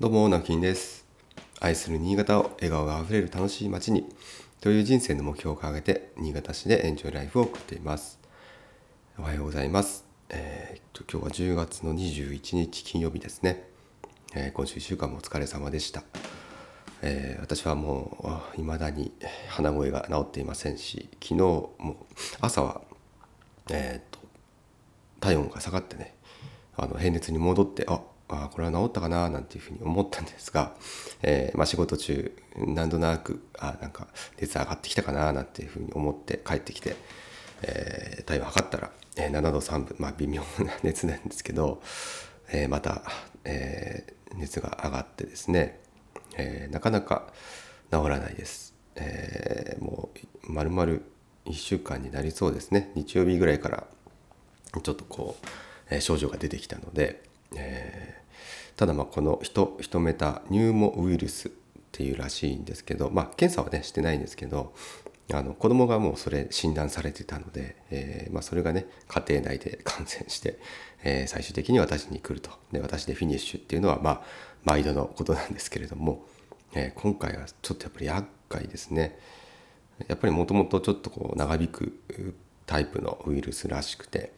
どうも、なきんです。愛する新潟を笑顔があふれる楽しい街にという人生の目標を掲げて、新潟市でエンジョイライフを送っています。おはようございます。えーっと、今日は10月の21日金曜日ですね。えー今週1週間もお疲れ様でした。えー私はもう、未だに鼻声が治っていませんし、昨日も朝は、えっと、体温が下がってねあの平熱に戻ってああこれは治ったかななんていうふうに思ったんですが、えーまあ、仕事中何となくあなんか熱上がってきたかななんていうふうに思って帰ってきて、えー体温測ったら、えー7度3分まあ微妙な熱なんですけど、えーまた、えー熱が上がってですね、えーなかなか治らないです。えーもう丸々1週間になりそうですね日曜日ぐらいからちょっとこう、えー症状が出てきたので、えーただまあこのヒトヒトメタニューモウイルスっていうらしいんですけどまあ検査はねしてないんですけどあの子供がもうそれ診断されてたので、えーまあ、それがね家庭内で 感染して、えー最終的に私に来るとで私でフィニッシュっていうのはまあ毎度のことなんですけれども、えー今回はちょっとやっぱり厄介ですね。やっぱりもともとちょっとこう長引くタイプのウイルスらしくて、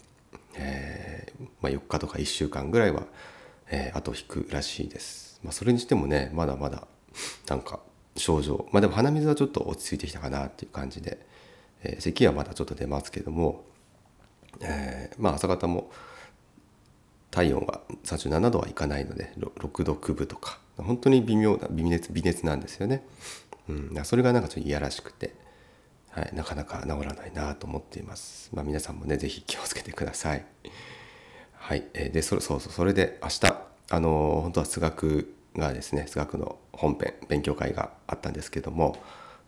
えまあ、4日とか1週間ぐらいは、えー後引くらしいです。まあ、それにしてもねまだまだなんか症状まあでも鼻水はちょっと落ち着いてきたかなっていう感じで、えー咳はまだちょっと出ますけども、えーまあ朝方も体温が37度はいかないので6度9分とか本当に微妙な微熱微熱なんですよね。うん、それがなんかちょっといやらしくて、はい、なかなか治らないなと思っています。まあ皆さんもね、ぜひ気をつけてください。はい。えーで、それ、そうそう、それで明日、あのー本当は数学がですね、数学の本編、勉強会があったんですけども、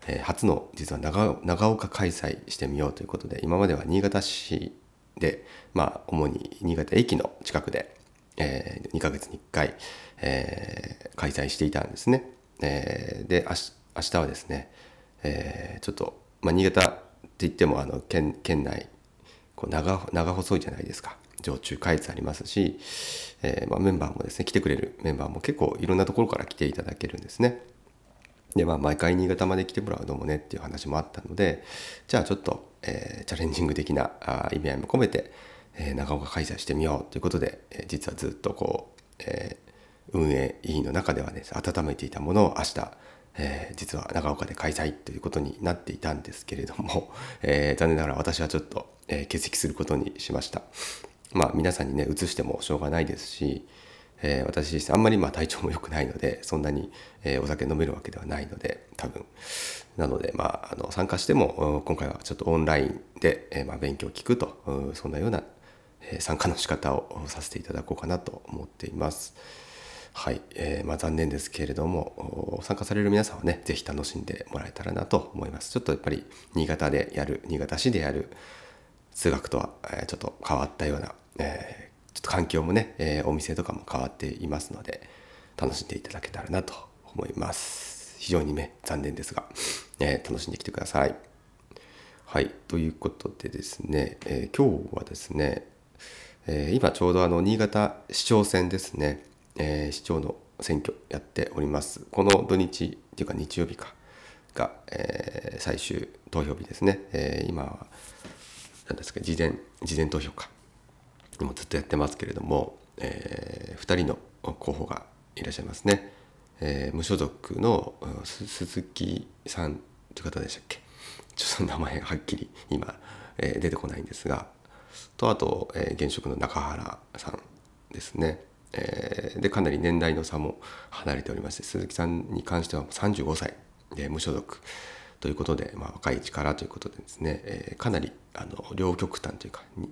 えー初の実は長長岡開催してみようということで、今までは新潟市で、まあ主に新潟駅の近くで、え2ヶ月に1回、えー開催していたんですね。えーで明日明日はですね、えーちょっと、まあ、新潟って言ってもあの県県内こう長長細いじゃないですか常駐下越ありますし、えーまあ、メンバーもですね来てくれるメンバーも結構いろんなところから来ていただけるんですね。でまあ毎回新潟まで来てもらうのもねっていう話もあったのでじゃあちょっと、えーチャレンジング的なあ意味合いも込めて、えー長岡開催してみようということで、えー実はずっとこう、え運営委員の中ではね温めていたものを明日、えー実は長岡で開催ということになっていたんですけれども、えー残念ながら私はちょっと、えー欠席することにしました。まあ皆さんにね移してもしょうがないですし、えー私自身あんまりまあ体調も良くないのでそんなに、えーお酒飲めるわけではないので多分なのでまああの参加しても今回はちょっとオンラインで、えーまあ勉強を聞くとそんなような、えー参加の仕方をさせていただこうかなと思っています。はい、えーまあ残念ですけれども参加される皆さんはね是非楽しんでもらえたらなと思います。ちょっとやっぱり新潟でやる新潟市でやる数学とは、えーちょっと変わったような、えーちょっと環境もね、えーお店とかも変わっていますので楽しんでいただけたらなと思います。非常にね残念ですが、えー楽しんできてください。はいということでですね、えー今日はですね、え今ちょうどあの新潟市長選ですね、え市長の選挙やっております。この土日っていうか日曜日かが、え最終投票日ですね、え今は何ですか事前事前投票か。もずっとやってますけれども、え2人の候補がいらっしゃいますね、えー無所属の鈴木さんという方でしたっけ？ちょっと名前がはっきり今、えー出てこないんですがとあと、えー現職の中原さんですね、えーでかなり年代の差も離れておりまして鈴木さんに関しては35歳で無所属ということで、まあ、若い力ということでですね、えーかなりあの両極端というかに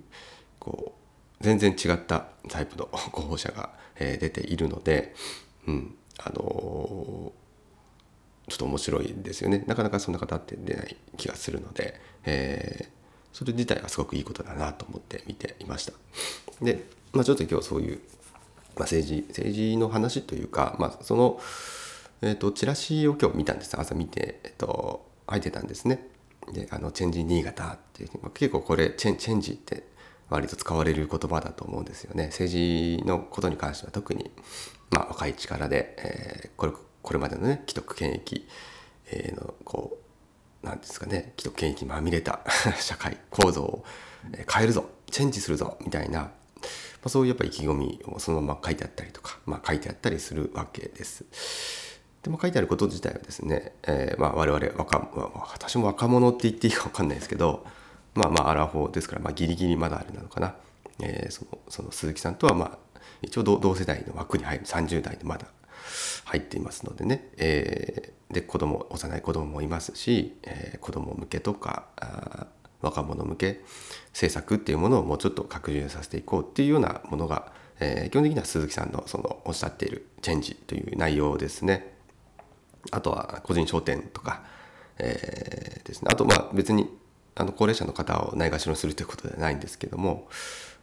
こう全然違ったタイプの 候補者が、えー出ているので、うんあのーちょっと面白いですよねなかなかそんな方って出ない気がするので、えーそれ自体はすごくいいことだなと思って見ていました。で、まあ、ちょっと今日そういう、まあ、政治政治の話というか、まあ、その、えー、とチラシを今日見たんです朝見て、えー、と入ってたんですね。であのチェンジ新潟っていう、まあ、結構これチェンチェンジって割と使われる言葉だと思うんですよね政治のことに関しては特にまあ、若い力で、えー、これこれまでのね既得権益、のこうなんですかね既得権益まみれた 社会構造を変えるぞチェンジするぞみたいな、まあ、そういうやっぱ意気込みをそのまま書いてあったりとか、まあ、書いてあったりするわけです。でも書いてあること自体はですね、えー、まあ我々若私も若者って言っていいか分かんないですけどまあまあアラフォーですから、まあ、ギリギリまだあれなのかな、えー、そのその鈴木さんとはまあ一応同世代の枠に入る30代でまだ入っていますのでね、えー、で子供幼い子供もいますし、えー、子供向けとか若者向け政策っていうものをもうちょっと拡充させていこうっていうようなものが、えー、基本的には鈴木さんのそのおっしゃっているチェンジという内容ですね。あとは個人商店とか、えー、ですね。あとまあ別にあの高齢者の方をないがしろにするということではないんですけども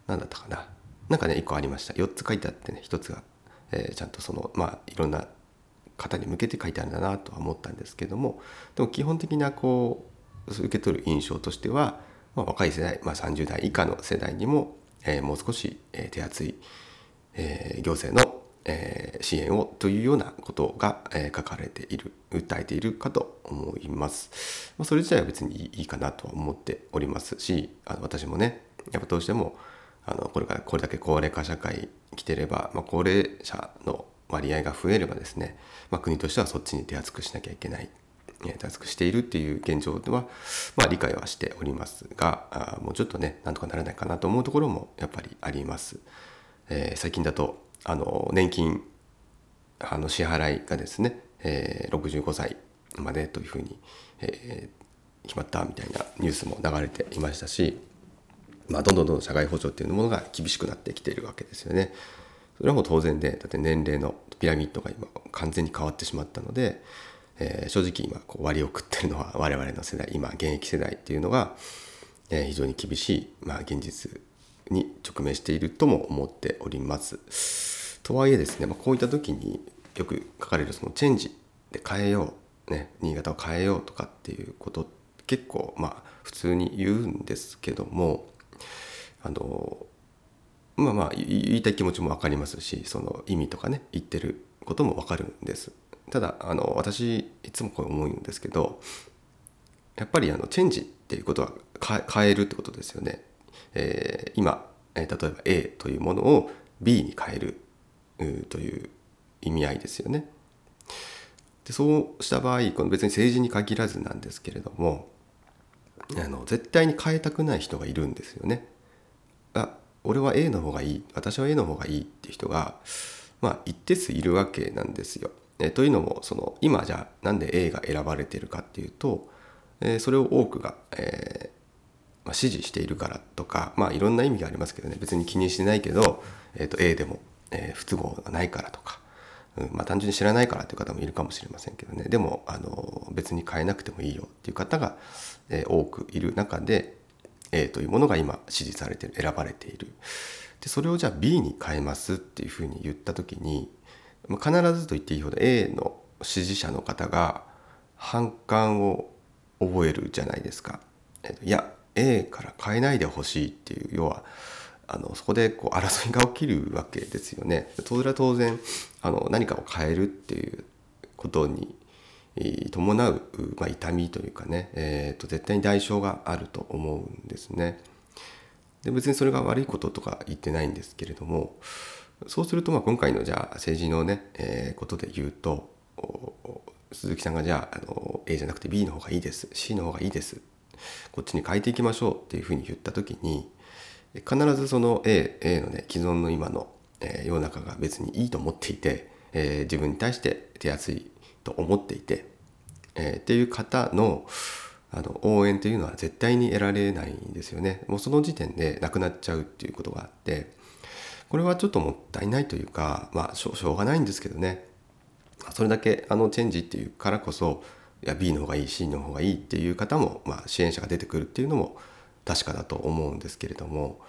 何だったかな。なんかね1個ありました。4つ書いてあってね1つが、えー、ちゃんとそのまあいろんな方に向けて書いてあるんだなとは思ったんですけどもでも基本的なこう受け取る印象としては、まあ、若い世代、まあ、30代以下の世代にも、えー、もう少し、えー、手厚い、えー、行政の、えー、支援をというようなことが、えー、書かれている訴えているかと思います、まあ、それ自体は別にいいかなとは思っておりますしあの私もねやっぱどうしてもあのこれからこれだけ高齢化社会来てれば、まあ、高齢者の割合が増えればですね、まあ、国としてはそっちに手厚くしなきゃいけない手厚くしているっていう現状では、まあ、理解はしておりますがあもうちょっとねなんとかならないかなと思うところもやっぱりあります。えー、最近だとあの年金あの支払いがですね、えー、65歳までというふうに、えー、決まったみたいなニュースも流れていましたしまあ、どんどんどんどん社会保障っていうものが厳しくなってきているわけですよね。それはもう当然でだって年齢のピラミッドが今完全に変わってしまったので、えー、正直今こう割を食ってるのは我々の世代今現役世代っていうのが、えー、非常に厳しい、まあ、現実に直面しているとも思っております。とはいえですね、まあ、こういった時によく書かれるそのチェンジで変えよう、ね、新潟を変えようとかっていうこと結構まあ普通に言うんですけどもあのまあまあ言いたい気持ちも分かりますしその意味とかね言ってることも分かるんですただあの私いつもこう思うんですけどやっぱりあのチェンジっていうことは変えるってことですよね、えー、今、えー、例えば A というものを B に変えるという意味合いですよね。でそうした場合この別に政治に限らずなんですけれどもあの絶対に変えたくない人がいるんですよね。あ俺は A の方がいい。私は A の方がいいって人がまあ一定数いるわけなんですよ。えというのもその今じゃあなんで A が選ばれてるかっていうと、えそれを多くが、えー、まあ、支持しているからとかまあいろんな意味がありますけどね。別に気にしてないけど、えー、と A でも、えー、不都合がないからとか、うんまあ、単純に知らないからっていう方もいるかもしれませんけどね。でもあの別に変えなくてもいいよっていう方が、え多くいる中で A というものが今支持されてる選ばれている。でそれをじゃあ B に変えますっていうふうに言った時にま必ずと言っていいほど A の支持者の方が反感を覚えるじゃないですか。いや A から変えないでほしいっていう要はあのそこでこう争いが起きるわけですよね。それは当然あの何かを変えるっていうことに伴う、まあ、痛みというかね、えーと、絶対に代償があると思うんですね。で別にそれが悪いこととか言ってないんですけれどもそうするとまあ今回のじゃあ政治のね、えー、ことで言うと鈴木さんがじゃああの A じゃなくて B の方がいいです C の方がいいですこっちに変えていきましょうっていうふうに言った時に必ずその A, A のね既存の今の、えー、世の中が別にいいと思っていて、えー、自分に対して手厚いと思っていて、えー、っていう方のあの応援というのは絶対に得られないんですよね。もうその時点でなくなっちゃうっていうことがあってこれはちょっともったいないというかまあしょうがないんですけどねそれだけあのチェンジっていうからこそいや B の方がいい C の方がいいっていう方も、まあ、支援者が出てくるっていうのも確かだと思うんですけれども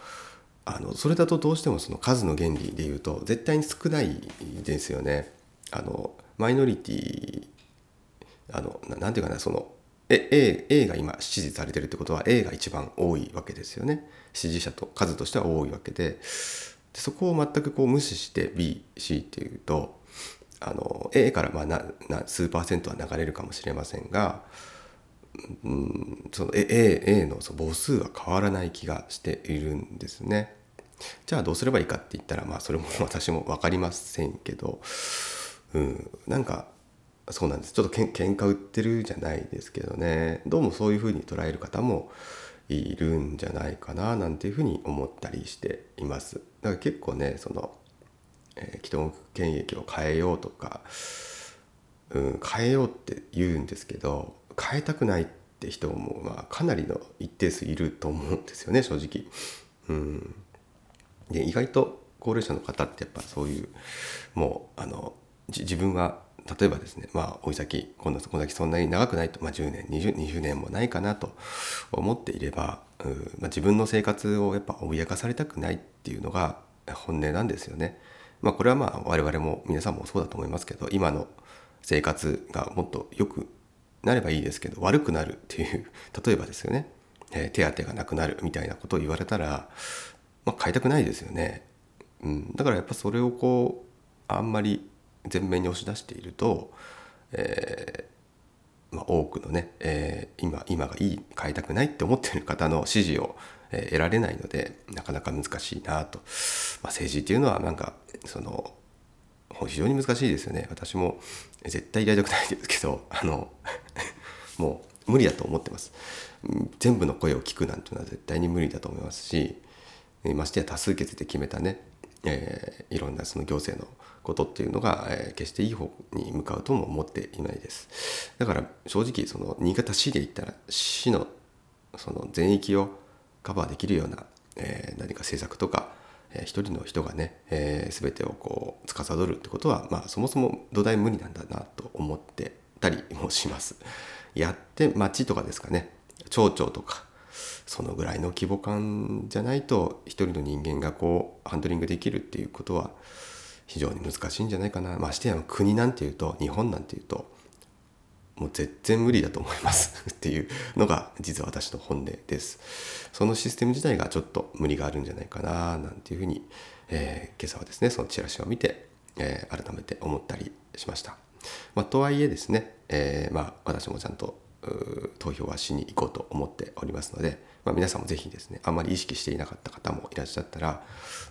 あのそれだとどうしてもその数の原理でいうと絶対に少ないですよね。あのマイノリティあのなていうかなその A, A が今支持されてるってことは A が一番多いわけですよね支持者と数としては多いわけででそこを全くこう無視して BC っていうとあの A からまあなな数パーセントは流れるかもしれませんが、うん、その A, A のその母数は変わらない気がしているんですね。じゃあどうすればいいかって言ったらまあそれも 私も分かりませんけど、うん、なんかそうなんですちょっとけん喧嘩売ってるじゃないですけどねどうもそういうふうに捉える方もいるんじゃないかななんていうふうに思ったりしています。だから結構ねその、えー、既得権益を変えようとか、うん、変えようって言うんですけど変えたくないって人も、まあ、かなりの一定数いると思うんですよね正直。うん、で意外と高齢者の方ってやっぱそういうもうあの自分は例えばですねまあ追い先今度この先そんなに長くないと、まあ、10年 20, 20年もないかなと思っていれば、うんまあ、自分の生活をやっぱ脅かされたくないっていうのが本音なんですよね。まあ、これはまあ我々も皆さんもそうだと思いますけど今の生活がもっと良くなればいいですけど悪くなるっていう 例えばですよね、えー、手当がなくなるみたいなことを言われたら、まあ、変えたくないですよね。うん、だからやっぱそれをこうあんまり前面に押し出していると、えーまあ、多くのね、えー、今今がいい変えたくないって思ってる方の支持を、え、得られないのでなかなか難しいなと、まあ、政治っていうのはなんかその非常に難しいですよね。私も絶対やりたくないですけどあの もう無理だと思ってます。全部の声を聞くなんていうのは絶対に無理だと思いますしましてや多数決で決めたねえー、いろんなその行政のことっていうのが、えー、決していい方に向かうとも思っていないです。だから正直その新潟市で言ったら市のその全域をカバーできるような、えー、何か政策とか、えー、一人の人がね、えー、全てをこう司るってことは、まあ、そもそも土台無理なんだなと思ってたりもします。やって町とかですかね町長とかそのぐらいの規模感じゃないと一人の人間がこうハンドリングできるっていうことは非常に難しいんじゃないかなましてや国なんていうと日本なんていうともう全然無理だと思います。っていうのが実は私の本音です。そのシステム自体がちょっと無理があるんじゃないかななんていうふうに、えー、今朝はですねそのチラシを見て、えー、改めて思ったりしました、まあ、とはいえですね、えー、まあ私もちゃんと投票はしに行こうと思っておりますので、まあ、皆さんもぜひですねあんまり意識していなかった方もいらっしゃったら、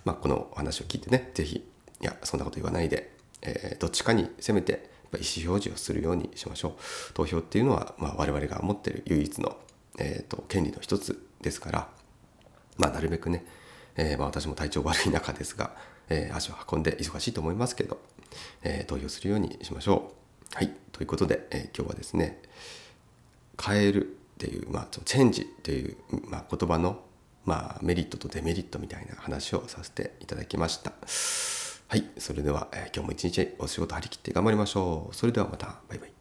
ま、このお話を聞いてねぜひいやそんなこと言わないで、え、どっちかにせめて意思表示をするようにしましょう投票っていうのは、まあ、我々が持ってる唯一の、えーと、権利の一つですから、まあ、なるべくね、えー、まあ、私も体調悪い中ですが、えー、足を運んで忙しいと思いますけど、え投票するようにしましょう。はいということで、え今日はですね変えるっていう、まあ、チェンジっていう、まあ、言葉の、まあ、メリットとデメリットみたいな話をさせていただきました。はい、それでは、えー、今日も一日お仕事張り切って頑張りましょう。それではまた、バイバイ。